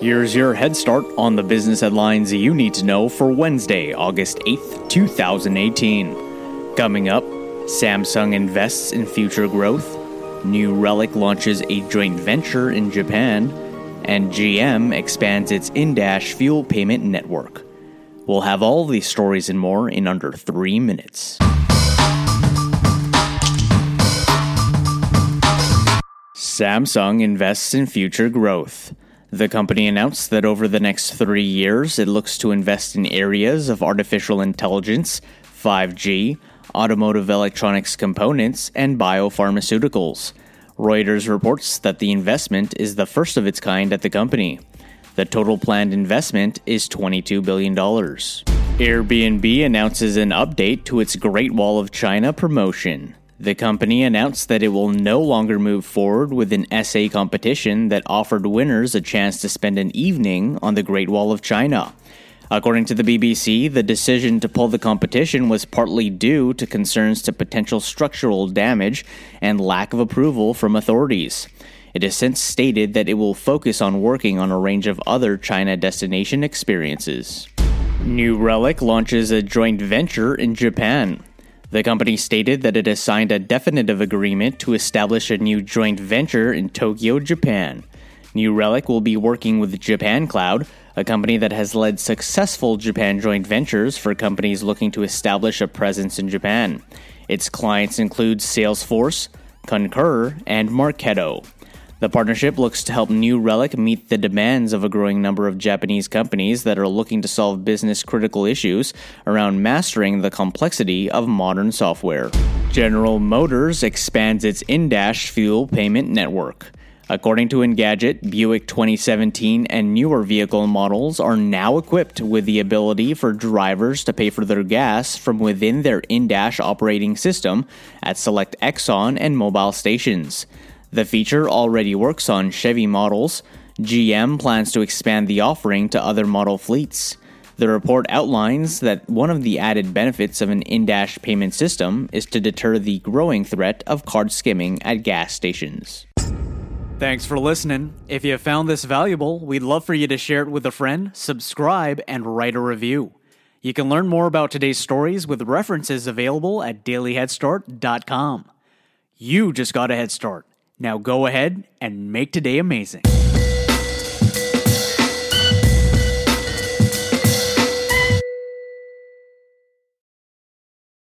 Here's your head start on the business headlines you need to know for Wednesday, August 8th, 2018. Coming up, Samsung invests in future growth, New Relic launches a joint venture in Japan, and GM expands its in-dash fuel payment network. We'll have all these stories and more in under three minutes. Samsung invests in future growth. The company announced that over the next three years, it looks to invest in areas of artificial intelligence, 5G, automotive electronics components, and biopharmaceuticals. Reuters reports that the investment is the first of its kind at the company. The total planned investment is $22 billion. Airbnb announces an update to its Great Wall of China promotion. The company announced that it will no longer move forward with an essay competition that offered winners a chance to spend an evening on the Great Wall of China. According to the BBC, the decision to pull the competition was partly due to concerns to potential structural damage and lack of approval from authorities. It has since stated that it will focus on working on a range of other China destination experiences. New Relic launches a joint venture in Japan. The company stated that it has signed a definitive agreement to establish a new joint venture in Tokyo, Japan. New Relic will be working with Japan Cloud, a company that has led successful Japan joint ventures for companies looking to establish a presence in Japan. Its clients include Salesforce, Concur, and Marketo. The partnership looks to help New Relic meet the demands of a growing number of Japanese companies that are looking to solve business critical issues around mastering the complexity of modern software. General Motors expands its in-dash fuel payment network. According to Engadget, Buick 2017 and newer vehicle models are now equipped with the ability for drivers to pay for their gas from within their in-dash operating system at select Exxon and Mobil stations. The feature already works on Chevy models. GM plans to expand the offering to other model fleets. The report outlines that one of the added benefits of an in dash payment system is to deter the growing threat of card skimming at gas stations. Thanks for listening. If you found this valuable, we'd love for you to share it with a friend, subscribe, and write a review. You can learn more about today's stories with references available at dailyheadstart.com. You just got a head start. Now go ahead and make today amazing.